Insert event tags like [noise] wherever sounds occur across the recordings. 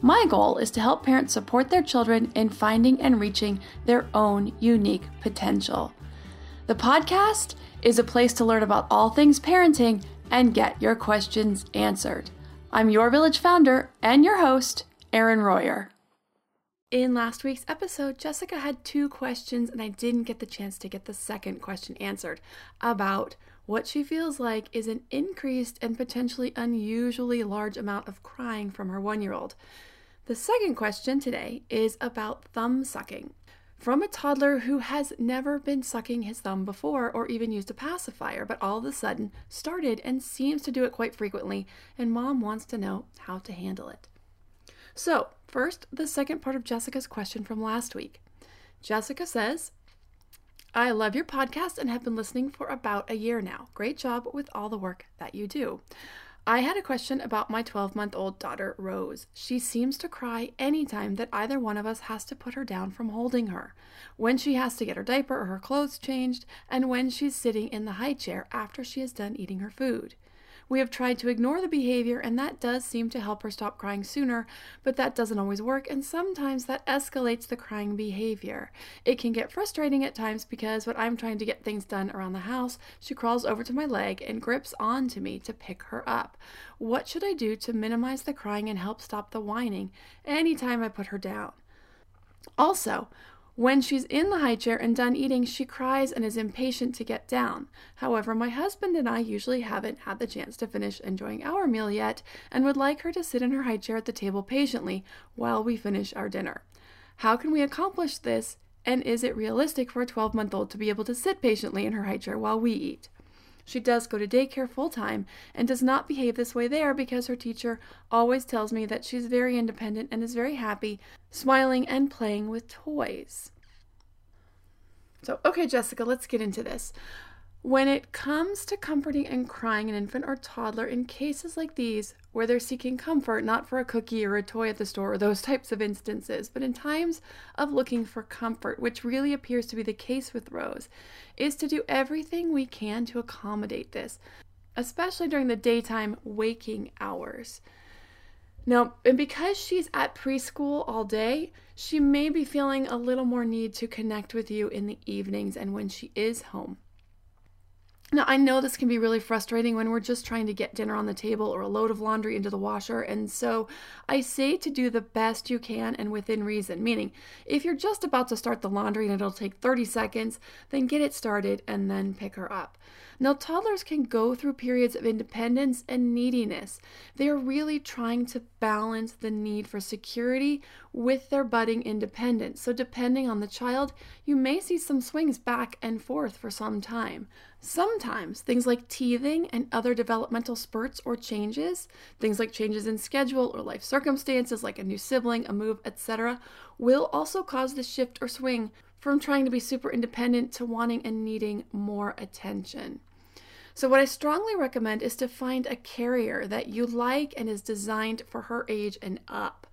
My goal is to help parents support their children in finding and reaching their own unique potential. The podcast is a place to learn about all things parenting and get your questions answered. I'm your village founder and your host, Erin Royer. In last week's episode, Jessica had two questions, and I didn't get the chance to get the second question answered about what she feels like is an increased and potentially unusually large amount of crying from her one year old. The second question today is about thumb sucking. From a toddler who has never been sucking his thumb before or even used a pacifier, but all of a sudden started and seems to do it quite frequently, and mom wants to know how to handle it. So, first, the second part of Jessica's question from last week. Jessica says, I love your podcast and have been listening for about a year now. Great job with all the work that you do. I had a question about my 12 month old daughter, Rose. She seems to cry anytime that either one of us has to put her down from holding her, when she has to get her diaper or her clothes changed, and when she's sitting in the high chair after she is done eating her food. We have tried to ignore the behavior, and that does seem to help her stop crying sooner, but that doesn't always work, and sometimes that escalates the crying behavior. It can get frustrating at times because when I'm trying to get things done around the house, she crawls over to my leg and grips onto me to pick her up. What should I do to minimize the crying and help stop the whining anytime I put her down? Also, when she's in the high chair and done eating, she cries and is impatient to get down. However, my husband and I usually haven't had the chance to finish enjoying our meal yet and would like her to sit in her high chair at the table patiently while we finish our dinner. How can we accomplish this? And is it realistic for a 12 month old to be able to sit patiently in her high chair while we eat? She does go to daycare full time and does not behave this way there because her teacher always tells me that she's very independent and is very happy, smiling and playing with toys. So, okay, Jessica, let's get into this. When it comes to comforting and crying an infant or toddler in cases like these, where they're seeking comfort not for a cookie or a toy at the store or those [laughs] types of instances, but in times of looking for comfort, which really appears to be the case with Rose, is to do everything we can to accommodate this, especially during the daytime waking hours. Now, and because she's at preschool all day, she may be feeling a little more need to connect with you in the evenings and when she is home. Now, I know this can be really frustrating when we're just trying to get dinner on the table or a load of laundry into the washer. And so I say to do the best you can and within reason. Meaning, if you're just about to start the laundry and it'll take 30 seconds, then get it started and then pick her up. Now, toddlers can go through periods of independence and neediness. They are really trying to balance the need for security with their budding independence. So, depending on the child, you may see some swings back and forth for some time. Sometimes things like teething and other developmental spurts or changes, things like changes in schedule or life circumstances like a new sibling, a move, etc., will also cause the shift or swing from trying to be super independent to wanting and needing more attention. So, what I strongly recommend is to find a carrier that you like and is designed for her age and up.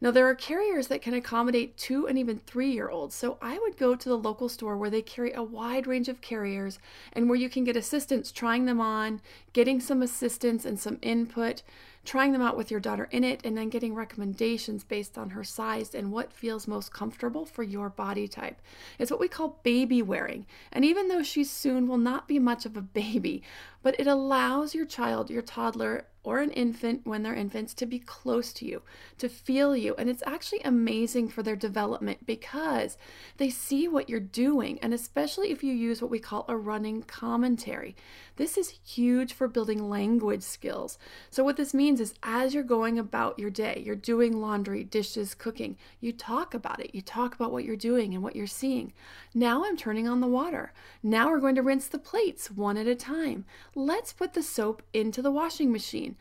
Now, there are carriers that can accommodate two and even three year olds, so I would go to the local store where they carry a wide range of carriers and where you can get assistance trying them on, getting some assistance and some input trying them out with your daughter in it, and then getting recommendations based on her size and what feels most comfortable for your body type. It's what we call baby wearing. And even though she soon will not be much of a baby, but it allows your child, your toddler, or an infant when they're infants to be close to you, to feel you. And it's actually amazing for their development because they see what you're doing. And especially if you use what we call a running commentary. This is huge for building language skills. So, what this means is as you're going about your day, you're doing laundry, dishes, cooking, you talk about it. You talk about what you're doing and what you're seeing. Now I'm turning on the water. Now we're going to rinse the plates one at a time. Let's put the soap into the washing machine.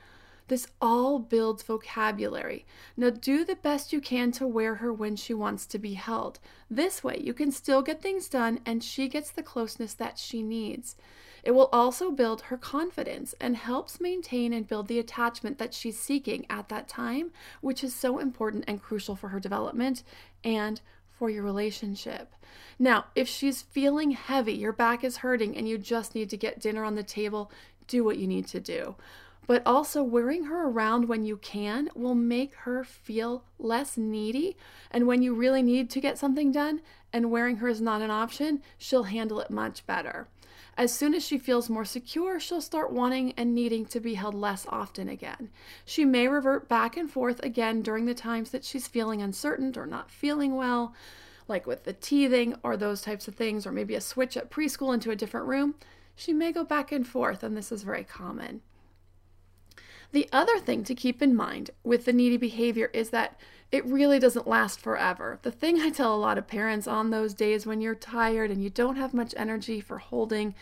This all builds vocabulary. Now, do the best you can to wear her when she wants to be held. This way, you can still get things done and she gets the closeness that she needs. It will also build her confidence and helps maintain and build the attachment that she's seeking at that time, which is so important and crucial for her development and for your relationship. Now, if she's feeling heavy, your back is hurting, and you just need to get dinner on the table, do what you need to do. But also, wearing her around when you can will make her feel less needy. And when you really need to get something done and wearing her is not an option, she'll handle it much better. As soon as she feels more secure, she'll start wanting and needing to be held less often again. She may revert back and forth again during the times that she's feeling uncertain or not feeling well, like with the teething or those types of things, or maybe a switch at preschool into a different room. She may go back and forth, and this is very common. The other thing to keep in mind with the needy behavior is that it really doesn't last forever. The thing I tell a lot of parents on those days when you're tired and you don't have much energy for holding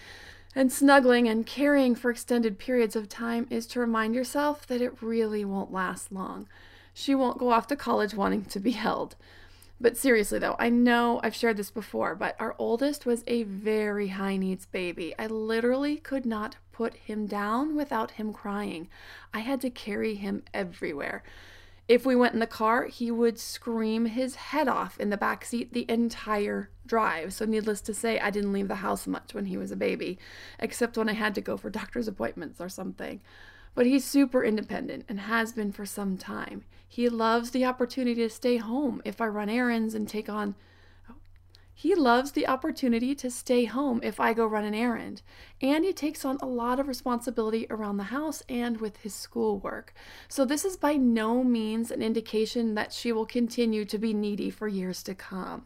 and snuggling and carrying for extended periods of time is to remind yourself that it really won't last long. She won't go off to college wanting to be held. But seriously, though, I know I've shared this before, but our oldest was a very high needs baby. I literally could not put him down without him crying. I had to carry him everywhere. If we went in the car, he would scream his head off in the back seat the entire drive. So, needless to say, I didn't leave the house much when he was a baby, except when I had to go for [laughs] doctor's appointments or something. But he's super independent and has been for some time. He loves the opportunity to stay home if I run errands and take on he loves the opportunity to stay home if I go run an errand, and he takes on a lot of responsibility around the house and with his schoolwork. So, this is by no means an indication that she will continue to be needy for years to come.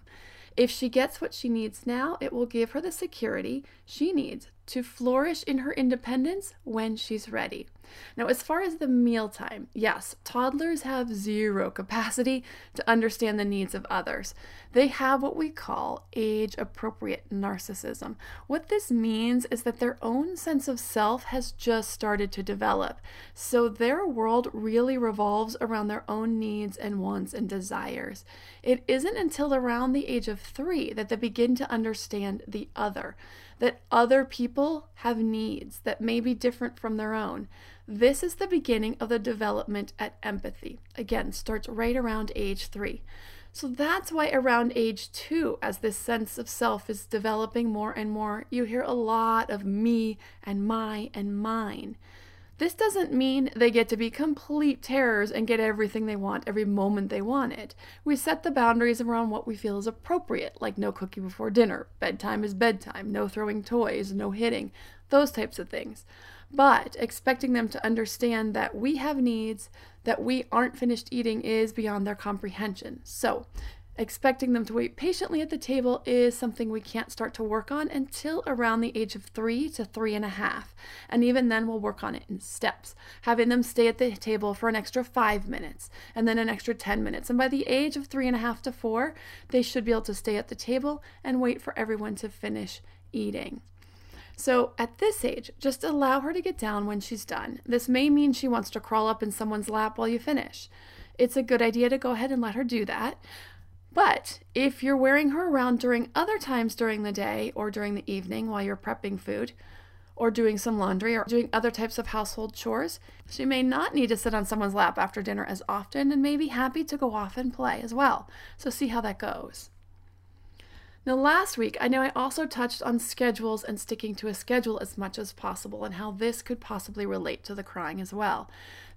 If she gets what she needs now, it will give her the security she needs to flourish in her independence when she's ready. Now, as far as the mealtime, yes, toddlers have zero capacity to understand the needs of others. They have what we call age appropriate narcissism. What this means is that their own sense of self has just started to develop. So their world really revolves around their own needs and wants and desires. It isn't until around the age of three that they begin to understand the other that other people have needs that may be different from their own. This is the beginning of the development at empathy. Again, starts right around age three. So that's why around age two, as this sense of self is developing more and more, you hear a lot of me and my and mine. This doesn't mean they get to be complete terrors and get everything they want every moment they want it. We set the boundaries around what we feel is appropriate, like no cookie before dinner, bedtime is bedtime, no throwing toys, no hitting, those types of things. But expecting them to understand that we have needs, that we aren't finished eating is beyond their comprehension. So, Expecting them to wait patiently at the table is something we can't start to work on until around the age of three to three and a half. And even then, we'll work on it in steps, having them stay at the table for an extra five minutes and then an extra 10 minutes. And by the age of three and a half to four, they should be able to stay at the table and wait for everyone to finish eating. So at this age, just allow her to get down when she's done. This may mean she wants to crawl up in someone's lap while you finish. It's a good idea to go ahead and let her do that. But if you're wearing her around during other times during the day or during the evening while you're prepping food, or doing some laundry or doing other types of household chores. She may not need to sit on someone's lap after dinner as often and may be happy to go off and play as well. So, see how that goes. Now, last week, I know I also touched on schedules and sticking to a schedule as much as possible and how this could possibly relate to the crying as well.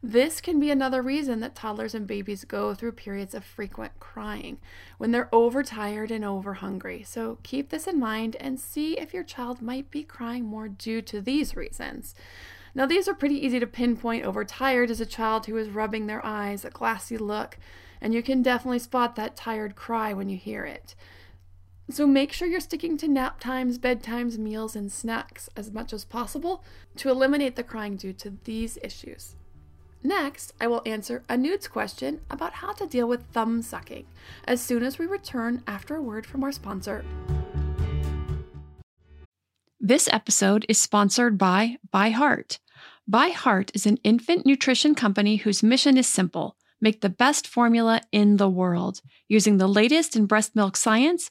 This can be another reason that toddlers and babies go through periods of frequent crying when they're overtired and over hungry. So keep this in mind and see if your child might be crying more due to these reasons. Now, these are pretty easy to pinpoint. Overtired is a child who is rubbing their eyes, a glassy look, and you can definitely spot that tired cry when you hear it. So make sure you're sticking to nap times, bedtimes, meals, and snacks as much as possible to eliminate the crying due to these issues. Next, I will answer Anood's question about how to deal with thumb sucking as soon as we return after a word from our sponsor. This episode is sponsored by ByHeart. ByHeart is an infant nutrition company whose mission is simple make the best formula in the world. Using the latest in breast milk science,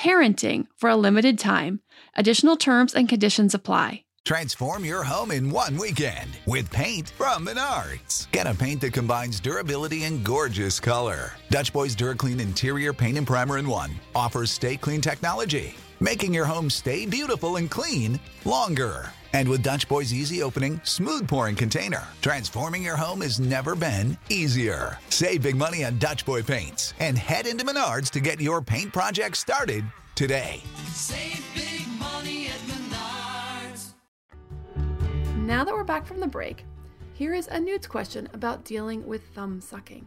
parenting for a limited time. Additional terms and conditions apply. Transform your home in one weekend with paint from Menards. Get a paint that combines durability and gorgeous color. Dutch Boys DuraClean Interior Paint and Primer in One offers stay clean technology, making your home stay beautiful and clean longer. And with Dutch Boy's easy opening, smooth pouring container, transforming your home has never been easier. Save big money on Dutch Boy paints and head into Menards to get your paint project started today. Save big money at Menards. Now that we're back from the break, here is Anood's question about dealing with thumb sucking.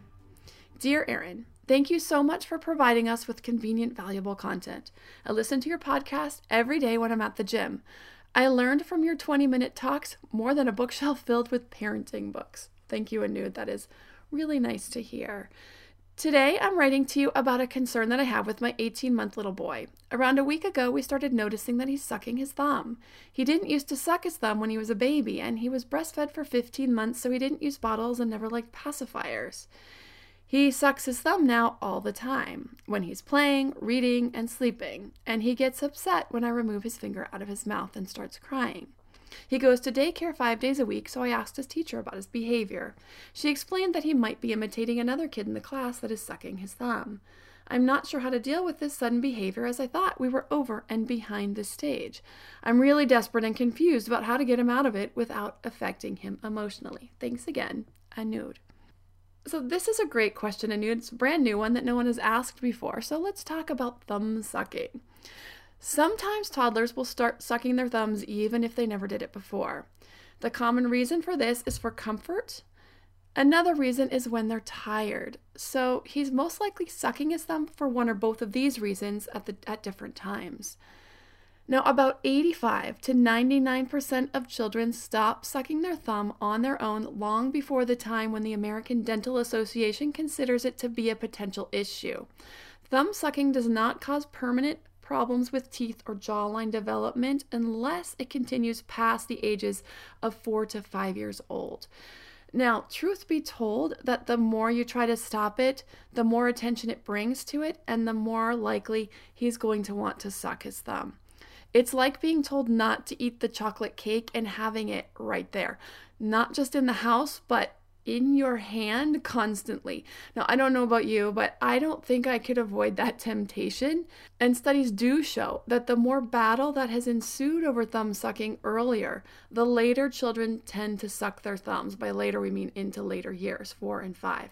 Dear Erin, Thank you so much for providing us with convenient, valuable content. I listen to your podcast every day when I'm at the gym. I learned from your 20 minute talks more than a bookshelf filled with parenting books. Thank you, Anood. That is really nice to hear. Today, I'm writing to you about a concern that I have with my 18 month little boy. Around a week ago, we started noticing that he's sucking his thumb. He didn't used to suck his thumb when he was a baby, and he was breastfed for 15 months, so he didn't use bottles and never liked pacifiers. He sucks his thumb now all the time, when he's playing, reading, and sleeping, and he gets upset when I remove his finger out of his mouth and starts crying. He goes to daycare five days a week, so I asked his teacher about his behavior. She explained that he might be imitating another kid in the class that is sucking his thumb. I'm not sure how to deal with this sudden behavior as I thought we were over and behind this stage. I'm really desperate and confused about how to get him out of it without affecting him emotionally. Thanks again, Anood. So, this is a great question, and it's a brand new one that no one has asked before. So, let's talk about thumb sucking. Sometimes toddlers will start sucking their thumbs even if they never did it before. The common reason for this is for comfort. Another reason is when they're tired. So, he's most likely sucking his thumb for one or both of these reasons at, the, at different times. Now, about 85 to 99% of children stop sucking their thumb on their own long before the time when the American Dental Association considers it to be a potential issue. Thumb sucking does not cause permanent problems with teeth or jawline development unless it continues past the ages of 4 to 5 years old. Now, truth be told, that the more you try to stop it, the more attention it brings to it, and the more likely he's going to want to suck his thumb. It's like being told not to eat the chocolate cake and having it right there, not just in the house, but in your hand constantly. Now, I don't know about you, but I don't think I could avoid that [laughs] temptation. And studies do show that the more battle that has ensued over thumb sucking earlier, the later children tend to suck their thumbs. By later, we mean into later years, four and five.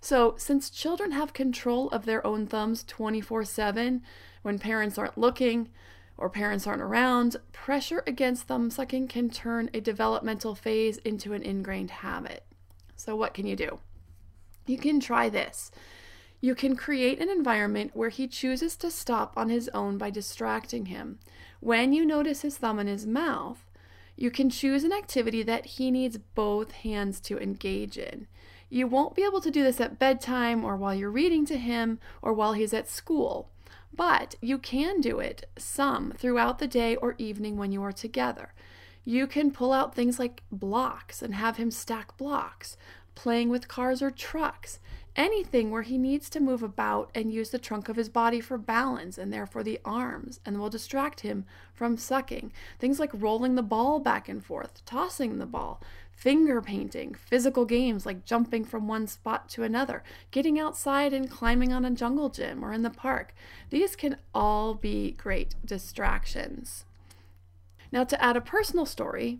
So, since children have control of their own thumbs 24 7 when parents aren't looking or parents aren't around, pressure against thumb sucking can turn a developmental phase into an ingrained habit. So, what can you do? You can try this. You can create an environment where he chooses to stop on his own by distracting him. When you notice his thumb in his mouth, you can choose an activity that he needs both hands to engage in. You won't be able to do this at bedtime or while you're reading to him or while he's at school, but you can do it some throughout the day or evening when you are together. You can pull out things like blocks and have him stack blocks, playing with cars or trucks, anything where he needs to move about and use the trunk of his body for balance and therefore the arms and will distract him from sucking. Things like rolling the ball back and forth, tossing the ball, finger painting, physical games like jumping from one spot to another, getting outside and climbing on a jungle gym or in the park. These can all be great distractions. Now, to add a personal story,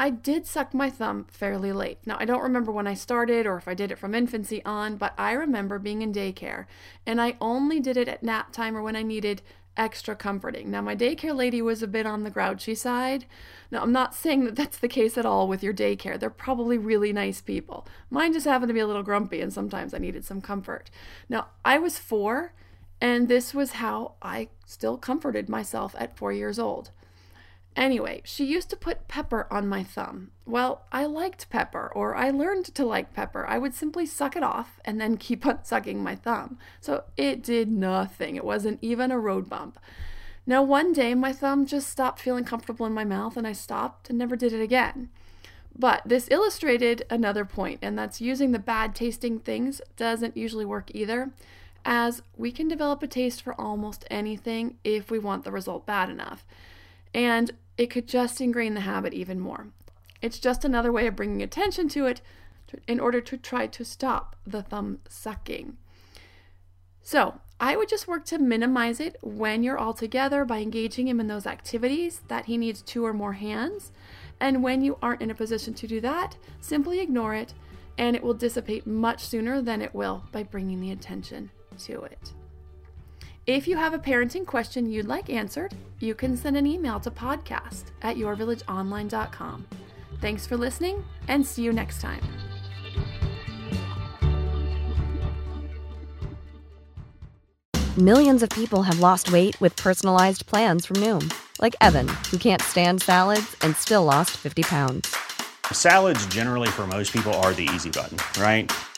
I did suck my thumb fairly late. Now, I don't remember when I started or if I did it from infancy on, but I remember being in daycare and I only did it at nap time or when I needed extra comforting. Now, my daycare lady was a bit on the grouchy side. Now, I'm not saying that that's the case at all with your daycare. They're probably really nice people. Mine just happened to be a little grumpy, and sometimes I needed some comfort. Now, I was four, and this was how I still comforted myself at four years old. Anyway, she used to put pepper on my thumb. Well, I liked pepper, or I learned to like pepper. I would simply suck it off and then keep on [laughs] sucking my thumb. So it did nothing. It wasn't even a road bump. Now, one day my thumb just stopped feeling comfortable in my mouth and I stopped and never did it again. But this illustrated another point, and that's using the bad tasting things doesn't usually work either, as we can develop a taste for almost anything if we want the result bad enough. And it could just ingrain the habit even more. It's just another way of bringing attention to it in order to try to stop the thumb sucking. So, I would just work to minimize it when you're all together by engaging him in those activities that he needs two or more hands. And when you aren't in a position to do that, simply ignore it and it will dissipate much sooner than it will by bringing the attention to it. If you have a parenting question you'd like answered, you can send an email to podcast at yourvillageonline.com. Thanks for listening and see you next time. Millions of people have lost weight with personalized plans from Noom, like Evan, who can't stand salads and still lost 50 pounds. Salads, generally, for most people, are the easy button, right?